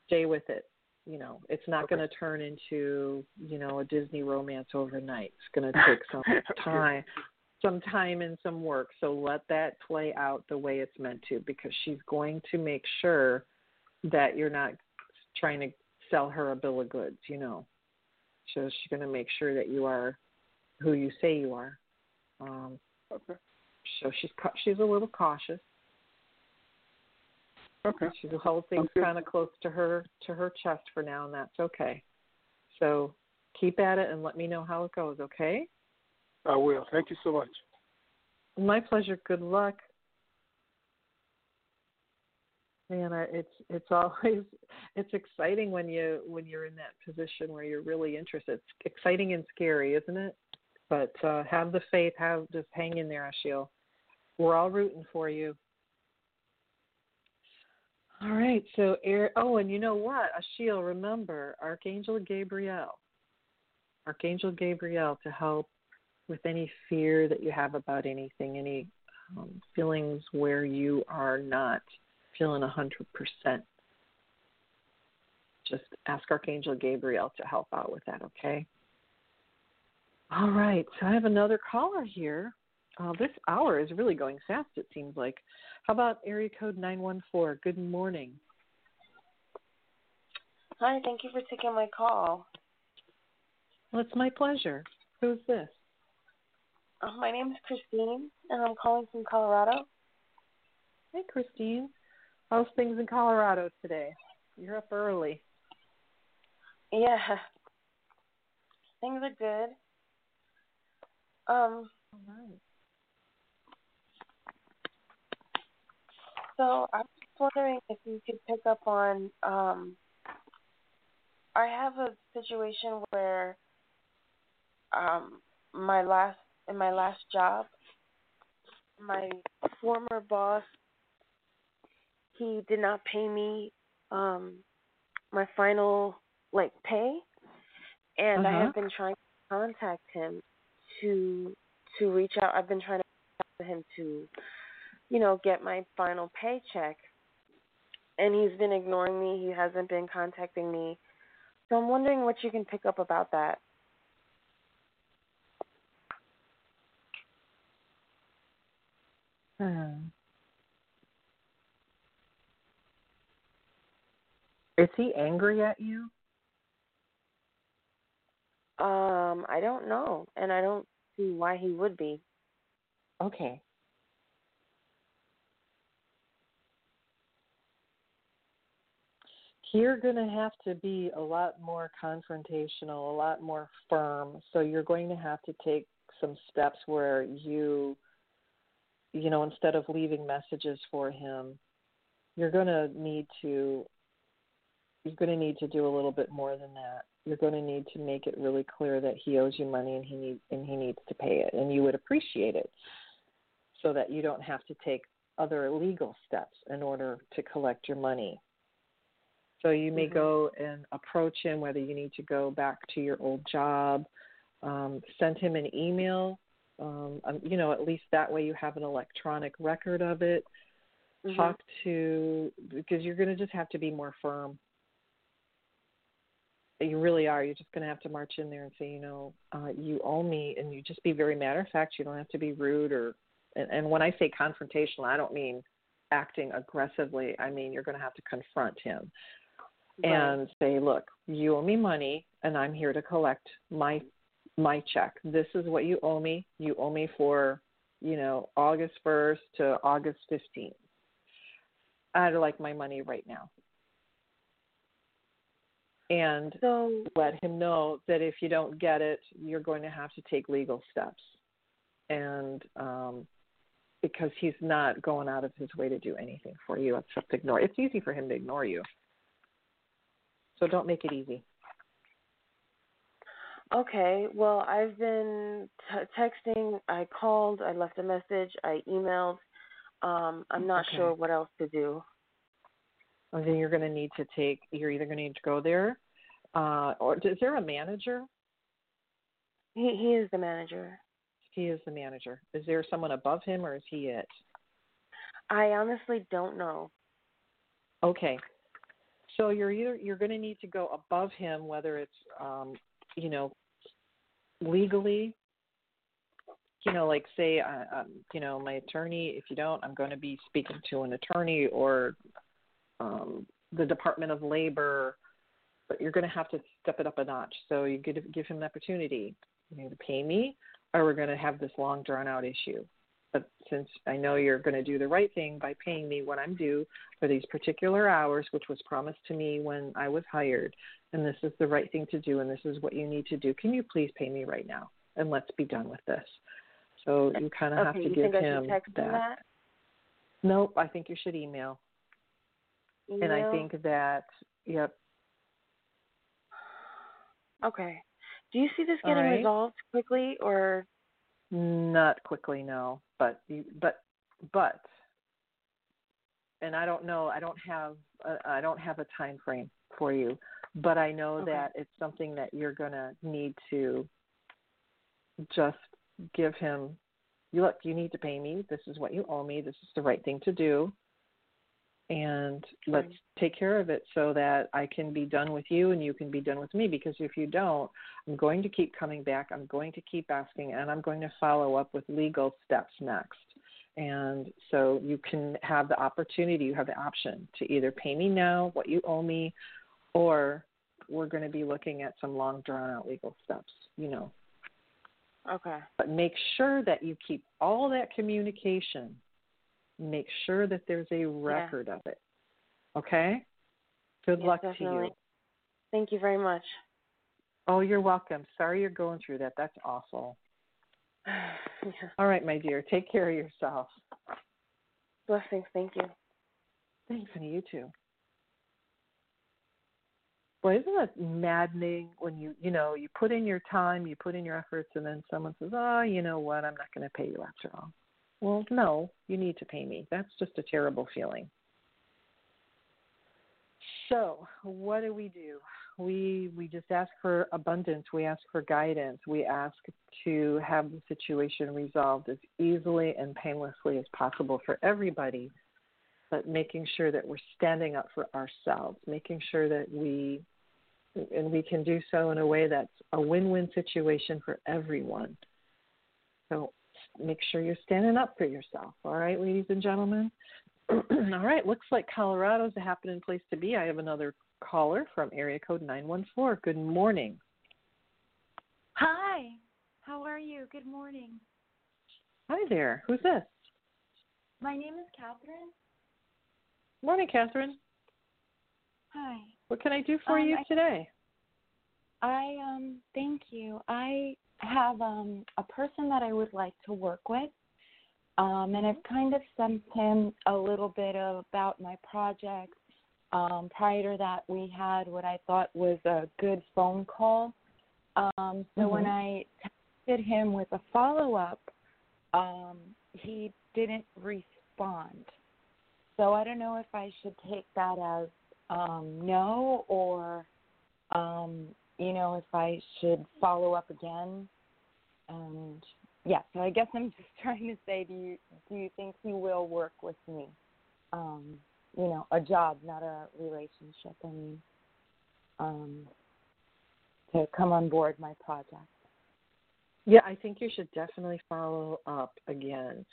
Stay with it. You know, it's not going to turn into you know a Disney romance overnight. It's going to take some time, some time and some work. So let that play out the way it's meant to, because she's going to make sure that you're not trying to sell her a bill of goods. You know, so she's going to make sure that you are who you say you are. Um, Okay. so she's she's a little cautious. Okay. She's hold things Okay. kind of close to her to her chest for now, and that's okay. So keep at it and let me know how it goes. Okay. I will. Thank you so much. My pleasure. Good luck. Man, I, it's it's always it's exciting when you when you're in that position where you're really interested. It's exciting and scary, isn't it? But uh, have the faith. Have just hang in there, Ashiel. We're all rooting for you. All right. So, oh, and you know what, Ashiel? Remember Archangel Gabriel. Archangel Gabriel to help with any fear that you have about anything, any um, feelings where you are not feeling a hundred percent. Just ask Archangel Gabriel to help out with that, okay? All right, so I have another caller here. Uh, this hour is really going fast, it seems like. How about area code 914? Good morning. Hi, thank you for taking my call. Well, it's my pleasure. Who's this? Uh, my name is Christine, and I'm calling from Colorado. Hey, Christine. How's things in Colorado today? You're up early. Yeah, things are good. Um, right. so I was just wondering if you could pick up on. Um, I have a situation where, um, my last in my last job, my former boss, he did not pay me um my final like pay, and I Uh-huh. have been trying to contact him to to reach out. I've been trying to contact him to, you know, get my final paycheck, and he's been ignoring me. He hasn't been contacting me. So I'm wondering what you can pick up about that. Hmm. Is he angry at you? Um, I don't know, and I don't see why he would be. Okay. You're going to have to be a lot more confrontational, a lot more firm. So you're going to have to take some steps where you, you know, instead of leaving messages for him, you're going to need to you're going to need to do a little bit more than that. You're going to need to make it really clear that he owes you money and he needs and he needs to pay it, and you would appreciate it, so that you don't have to take other legal steps in order to collect your money. So you may mm-hmm. go and approach him, whether you need to go back to your old job, um, send him an email. Um, um, you know, at least that way you have an electronic record of it. Mm-hmm. Talk to because you're going to just have to be more firm you really are. You're just going to have to march in there and say, you know, uh, you owe me, and you just be very matter of fact. You don't have to be rude or. And, and when I say confrontational, I don't mean acting aggressively. I mean you're going to have to confront him right. and say, look, you owe me money, and I'm here to collect my my check. This is what you owe me. You owe me for, you know, August 1st to August 15th. I'd like my money right now and so, let him know that if you don't get it, you're going to have to take legal steps. And um, because he's not going out of his way to do anything for you except ignore. It's easy for him to ignore you. So don't make it easy. Okay. Well, I've been t- texting. I called. I left a message. I emailed. Um, I'm not okay. sure what else to do and then you're going to need to take you're either going to need to go there uh or is there a manager? He he is the manager. He is the manager. Is there someone above him or is he it? I honestly don't know. Okay. So you're either you're going to need to go above him whether it's um you know legally you know, like say, uh, um, you know, my attorney. If you don't, I'm going to be speaking to an attorney or um, the Department of Labor, but you're going to have to step it up a notch. So you give give him an opportunity. You need to pay me, or we're going to have this long drawn out issue. But since I know you're going to do the right thing by paying me what I'm due for these particular hours, which was promised to me when I was hired, and this is the right thing to do, and this is what you need to do, can you please pay me right now? And let's be done with this. So you kind of okay, have to give him that. that. Nope, I think you should email. Email? And I think that, yep. Okay. Do you see this getting right. resolved quickly or? Not quickly, no. But but but, and I don't know. I don't have a, I don't have a time frame for you, but I know okay. that it's something that you're gonna need to just give him. You look. You need to pay me. This is what you owe me. This is the right thing to do and let's take care of it so that I can be done with you and you can be done with me. Because if you don't, I'm going to keep coming back, I'm going to keep asking, and I'm going to follow up with legal steps next. And so you can have the opportunity, you have the option to either pay me now what you owe me, or we're going to be looking at some long drawn out legal steps, you know. Okay. But make sure that you keep all that communication make sure that there's a record yeah. of it. Okay? Good yes, luck definitely. to you. Thank you very much. Oh, you're welcome. Sorry you're going through that. That's awful. yeah. All right, my dear. Take care of yourself. Blessings. Thank you. Thanks, and You too. Boy, isn't that maddening when you you know you put in your time, you put in your efforts, and then someone says, "Oh, you know what? I'm not going to pay you after all." Well, no, you need to pay me. That's just a terrible feeling. So, what do we do? We we just ask for abundance. We ask for guidance. We ask to have the situation resolved as easily and painlessly as possible for everybody, but making sure that we're standing up for ourselves, making sure that we and we can do so in a way that's a win-win situation for everyone. So make sure you're standing up for yourself. All right, ladies and gentlemen. all right, looks like Colorado's a happening place to be. I have another caller from area code 914. Good morning. Hi. How are you? Good morning. Hi there. Who's this? My name is Catherine. Morning, Catherine. Hi. What can I do for Um, you I- today? I um thank you. I have um a person that I would like to work with. Um and I've kind of sent him a little bit of, about my project. Um prior to that we had what I thought was a good phone call. Um so when Mhm. I texted him with a follow up, um he didn't respond. So I don't know if I should take that as um no or um you know if I should follow up again and yeah so I guess I'm just trying to say do you do you think he will work with me um you know a job not a relationship I mean um to come on board my project Yeah, I think you should definitely follow up again.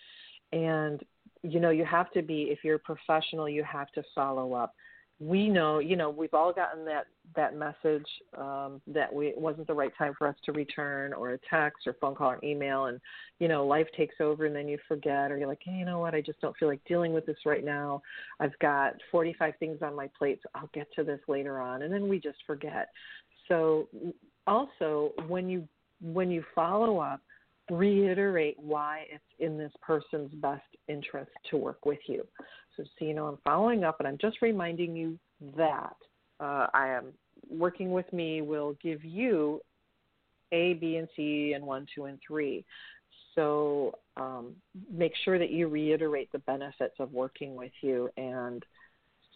And you know, you have to be if you're a professional, you have to follow up. We know, you know, we've all gotten that that message um, that we it wasn't the right time for us to return, or a text, or phone call, or email, and you know, life takes over, and then you forget, or you're like, hey, you know what, I just don't feel like dealing with this right now. I've got 45 things on my plate, so I'll get to this later on, and then we just forget. So, also when you when you follow up, reiterate why it's in this person's best interest to work with you. So, so you know, I'm following up and I'm just reminding you that uh, I am working with me will give you A, B, and C, and one, two, and three. So um, make sure that you reiterate the benefits of working with you and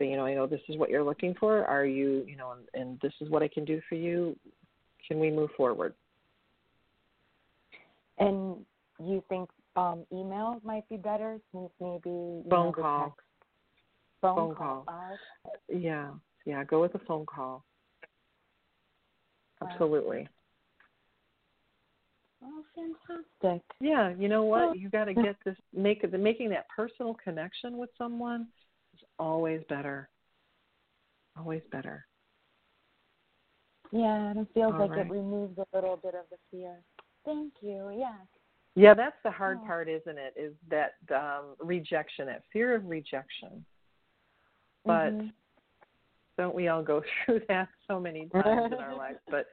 so you know I know this is what you're looking for. Are you you know and, and this is what I can do for you. Can we move forward? And you think um email might be better since maybe Phone know, call. phone, Phone call, call. Yeah, yeah. Go with a phone call. Absolutely. oh fantastic Yeah, you know what? You got to get this. Make it. Making that personal connection with someone is always better. Always better. Yeah, and it feels All like right. it removes a little bit of the fear. Thank you. Yeah. Yeah, that's the hard Oh. part, isn't it? Is that um, rejection, that fear of rejection. But Mhm. don't we all go through that so many times in our lives? But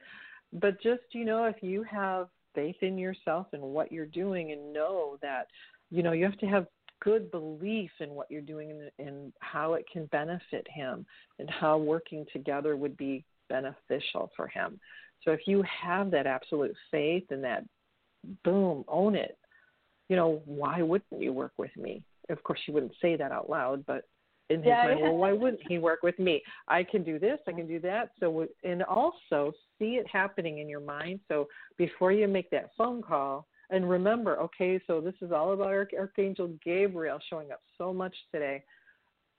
but just you know, if you have faith in yourself and what you're doing, and know that you know you have to have good belief in what you're doing and, and how it can benefit him, and how working together would be beneficial for him. So if you have that absolute faith and that boom, own it. You know, why wouldn't you work with me? Of course, you wouldn't say that out loud, but in his Yeah, mind, yeah. well, why wouldn't he work with me? I can do this, I can do that. So, and also see it happening in your mind. So before you make that phone call, and remember, okay, so this is all about Archangel Gabriel showing up so much today.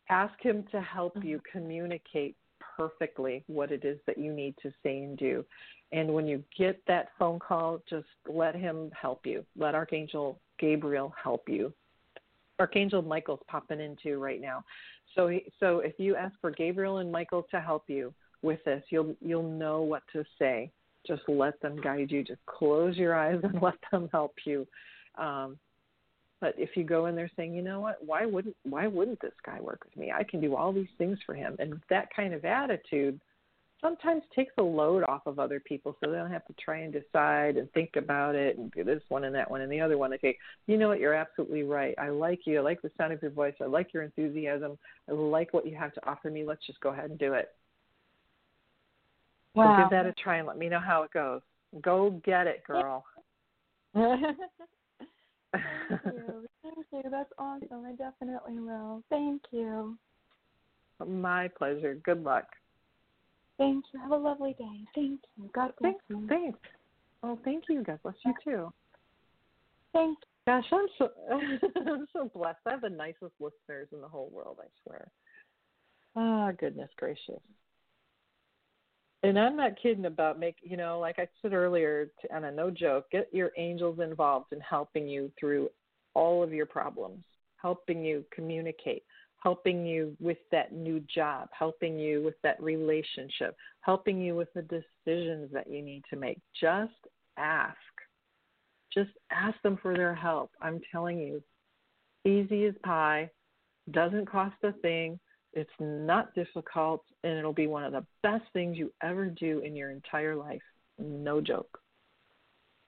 Ask him to help you mm-hmm. communicate perfectly what it is that you need to say and do. And when you get that phone call, just let him help you. Let Archangel Gabriel help you. Archangel Michael's popping in too right now. So so if you ask for Gabriel and Michael to help you with this, you'll you'll know what to say. Just let them guide you. Just close your eyes and let them help you. Um, but if you go in there saying, you know what, why wouldn't why wouldn't this guy work with me? I can do all these things for him, and that kind of attitude sometimes takes a load off of other people, so they don't have to try and decide and think about it and do this one and that one and the other one. Okay, you know what, you're absolutely right. I like you. I like the sound of your voice. I like your enthusiasm. I like what you have to offer me. Let's just go ahead and do it. So Wow. give that a try and let me know how it goes. Go get it, girl. Thank you. Thank you. That's awesome. I definitely will. Thank you. My pleasure. Good luck. Thank you. Have a lovely day. Thank you. God bless Thanks. you. Thanks. Oh, thank you. God bless you too. Thank you. Gosh, I'm so I'm so blessed. I have the nicest listeners in the whole world. I swear. Ah, goodness gracious. And I'm not kidding about make you know, like I said earlier, and a no joke, get your angels involved in helping you through all of your problems, helping you communicate, helping you with that new job, helping you with that relationship, helping you with the decisions that you need to make. Just ask. Just ask them for their help. I'm telling you, easy as pie, doesn't cost a thing it's not difficult, and it'll be one of the best things you ever do in your entire life. No joke.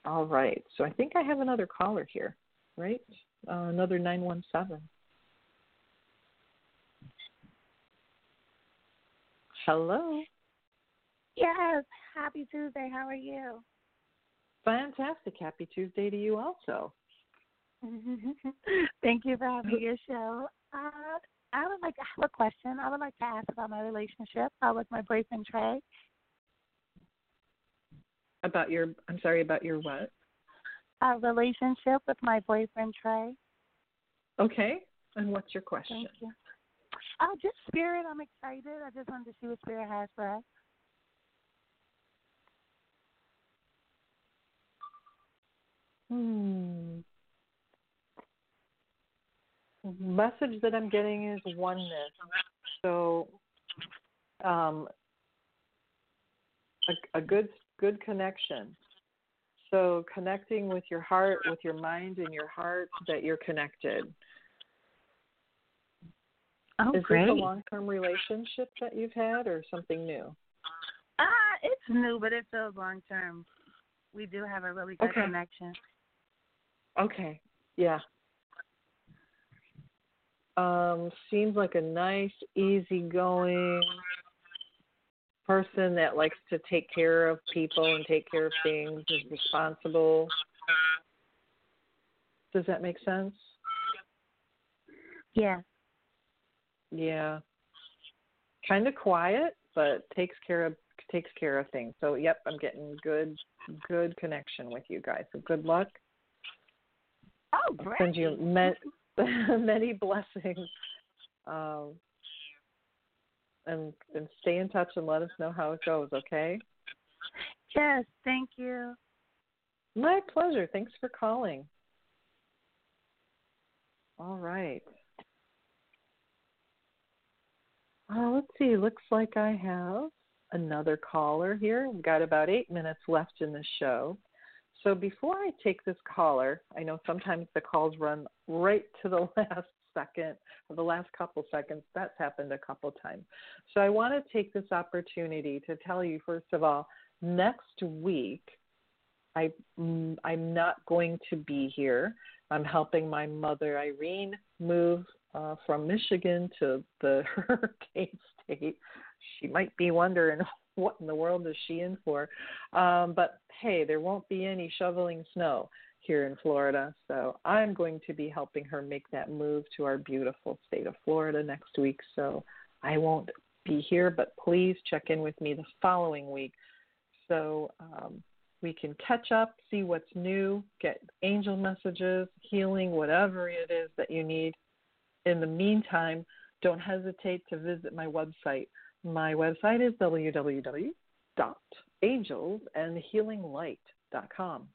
All right. So I think I have another caller here, right? Uh, another 917. Hello. Yes. Happy Tuesday. How are you? Fantastic. Happy Tuesday to you also. Thank you for having your show. Uh, I would like to have a question. I would like to ask about my relationship uh, with my boyfriend Trey. About your, I'm sorry, about your what? A relationship with my boyfriend Trey. Okay. And what's your question? Thank you. Oh, just spirit. I'm excited. I just wanted to see what spirit has for us. Hmm message that I'm getting is oneness. So, um, a, a good good connection. So connecting with your heart, with your mind and your heart, that you're connected. Oh, is great. this a long-term relationship that you've had, or something new? Ah, uh, it's new, but it feels long-term. We do have a really good okay. connection. Okay. Yeah um, seems like a nice, easygoing person that likes to take care of people and take care of things, is responsible. Does that make sense? Yeah. Yeah. Kind of quiet, but takes care of takes care of things. So, yep, I'm getting good good connection with you guys. So, good luck. Oh, great. I'll send you me- many blessings. Um, and and stay in touch and let us know how it goes, okay? Yes, thank you. My pleasure. Thanks for calling. All right. Uh, let's see. Looks like I have another caller here. We've got about eight minutes left in the show. So before I take this caller, I know sometimes the calls run right to the last second or the last couple seconds. That's happened a couple times. So I want to take this opportunity to tell you, first of all, next week, I, I'm not going to be here. I'm helping my mother, Irene, move uh, from Michigan to the hurricane state. She might be wondering what in the world is she in for? Um, but hey, there won't be any shoveling snow here in Florida. So I'm going to be helping her make that move to our beautiful state of Florida next week. So I won't be here, but please check in with me the following week so um, we can catch up, see what's new, get angel messages, healing, whatever it is that you need. In the meantime, don't hesitate to visit my website, my website is www.angelsandhealinglight.com.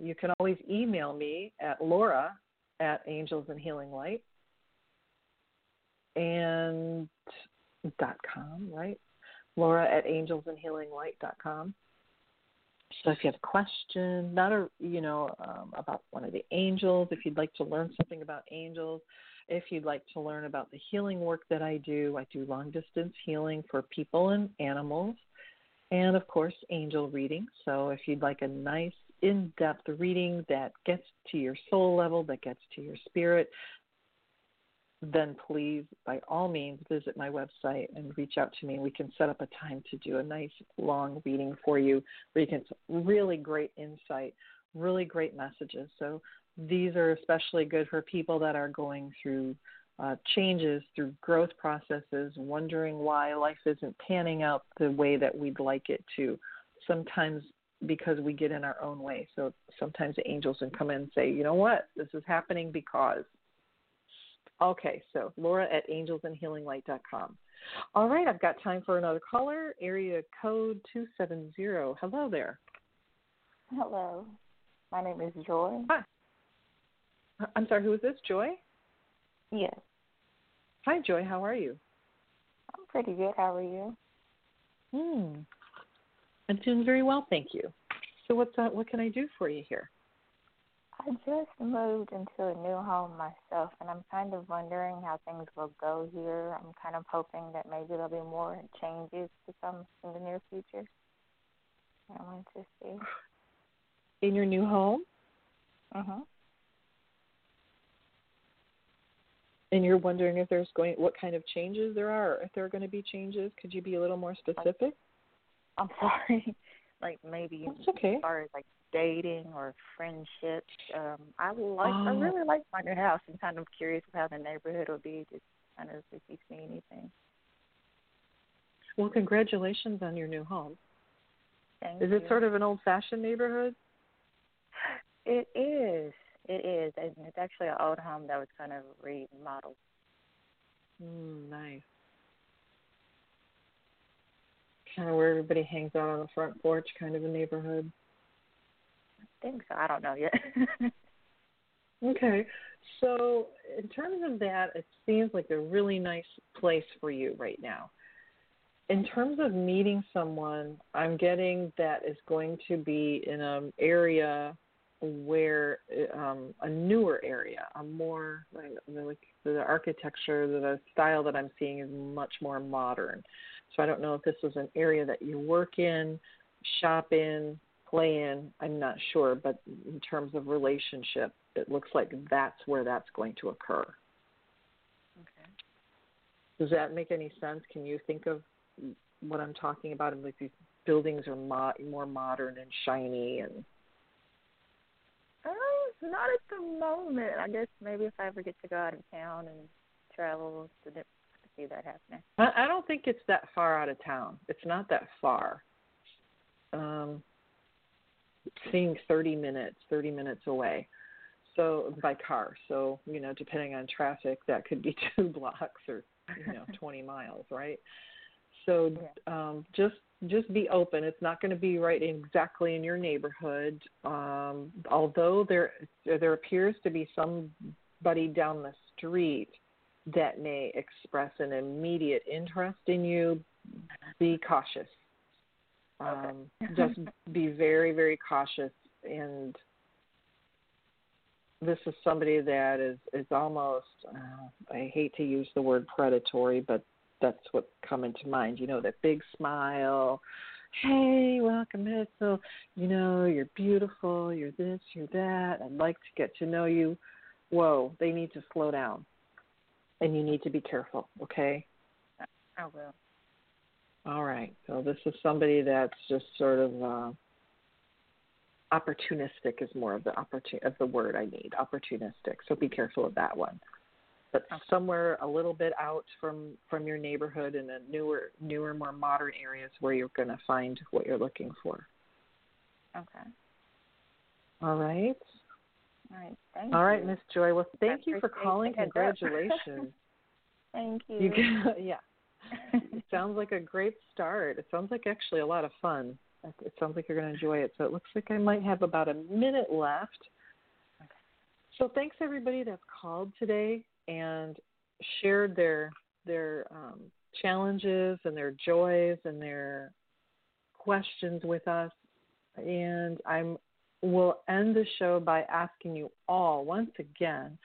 You can always email me at laura at angels and healing light and dot com, right? Laura at angels and healing light dot com. So if you have a question, not a you know um, about one of the angels, if you'd like to learn something about angels, if you'd like to learn about the healing work that I do, I do long distance healing for people and animals, and of course, angel reading. So if you'd like a nice, in depth reading that gets to your soul level, that gets to your spirit, then please, by all means, visit my website and reach out to me. We can set up a time to do a nice long reading for you where you get really great insight, really great messages. So these are especially good for people that are going through uh, changes, through growth processes, wondering why life isn't panning out the way that we'd like it to. Sometimes because we get in our own way. So sometimes the angels can come in and say, you know what, this is happening because. Okay, so Laura at angelsandhealinglight.com. All right, I've got time for another caller. Area code 270. Hello there. Hello. My name is Joy. Hi. I'm sorry, who is this? Joy? Yes. Hi, Joy. How are you? I'm pretty good. How are you? Hmm. I'm doing very well, thank you. So, what's uh, what can I do for you here? I just moved into a new home myself, and I'm kind of wondering how things will go here. I'm kind of hoping that maybe there'll be more changes to come in the near future. I want to see. In your new home? Uh huh. And you're wondering if there's going, what kind of changes there are, or if there are going to be changes. Could you be a little more specific? I'm sorry. like maybe That's okay. as far as like dating or friendships. Um, I like I Oh. really like my new house and kind of curious how the neighborhood will be. Just kind of if you see anything. Well, congratulations on your new home. Thank Is you. it sort of an old-fashioned neighborhood? It is. It is. And it's actually an old home that was kind of remodeled. Mm, nice. Kind of where everybody hangs out on the front porch, kind of a neighborhood. Think so. I don't know yet. Okay. So, in terms of that, it seems like a really nice place for you right now. In terms of meeting someone, I'm getting that is going to be in an area where um, a newer area, a more like the architecture, the style that I'm seeing is much more modern. So I don't know if this is an area that you work in, shop in, play in. I'm not sure, but in terms of relationship, it looks like that's where that's going to occur. Okay. Does that make any sense? Can you think of what I'm talking about? And like these buildings are mo- more modern and shiny, and Oh, not at the moment. I guess maybe if I ever get to go out of town and travel, to di- I could see that happening. I, I don't think it's that far out of town. It's not that far. Um, seeing 30 minutes, 30 minutes away. So by car. So you know, depending on traffic, that could be two blocks or you know 20 miles, right? So um, just just be open. It's not going to be right exactly in your neighborhood. Um, although there there appears to be somebody down the street that may express an immediate interest in you. Be cautious. Um, just be very very cautious and this is somebody that is is almost uh, I hate to use the word predatory, but that's what's coming to mind. You know, that big smile. Hey, welcome. So, you know, you're beautiful, you're this, you're that. I'd like to get to know you. Whoa, they need to slow down. And you need to be careful, okay? I will. All right. So this is somebody that's just sort of uh opportunistic is more of the opportun of the word I need. Opportunistic. So be careful of that one. But somewhere a little bit out from from your neighborhood in a newer newer more modern areas where you're going to find what you're looking for. Okay. All right. All right. Thank All right. Miss Joy. Well, thank I you for calling. the heads up. Congratulations. Thank you. You get, yeah. sounds like a great start. It sounds like actually a lot of fun. It sounds like you're going to enjoy it. So it looks like I might have about a minute left. So thanks everybody that's called today and shared their their um, challenges and their joys and their questions with us. And I'm will end the show by asking you all once again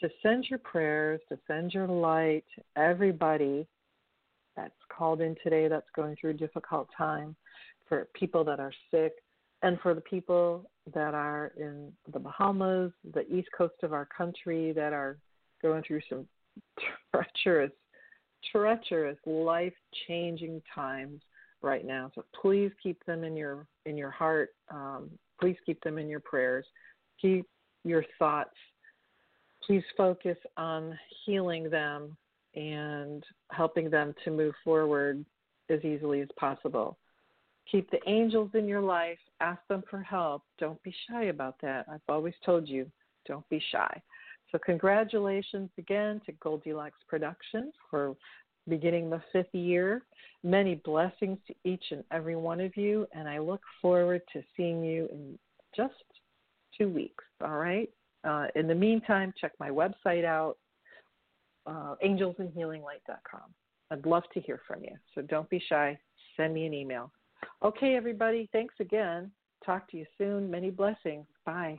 to send your prayers, to send your light, everybody that's called in today that's going through a difficult time, for people that are sick, and for the people that are in the Bahamas, the east coast of our country that are going through some treacherous, treacherous, life changing times right now. So please keep them in your in your heart. Um, please keep them in your prayers. Keep your thoughts. Please focus on healing them and helping them to move forward as easily as possible. Keep the angels in your life. Ask them for help. Don't be shy about that. I've always told you, don't be shy. So, congratulations again to Goldilocks Productions for beginning the fifth year. Many blessings to each and every one of you, and I look forward to seeing you in just two weeks. All right. Uh, in the meantime, check my website out, uh, angelsandhealinglight.com. I'd love to hear from you. So don't be shy. Send me an email. Okay, everybody. Thanks again. Talk to you soon. Many blessings. Bye.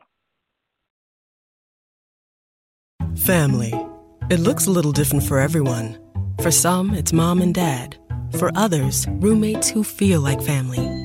Family. It looks a little different for everyone. For some, it's mom and dad. For others, roommates who feel like family.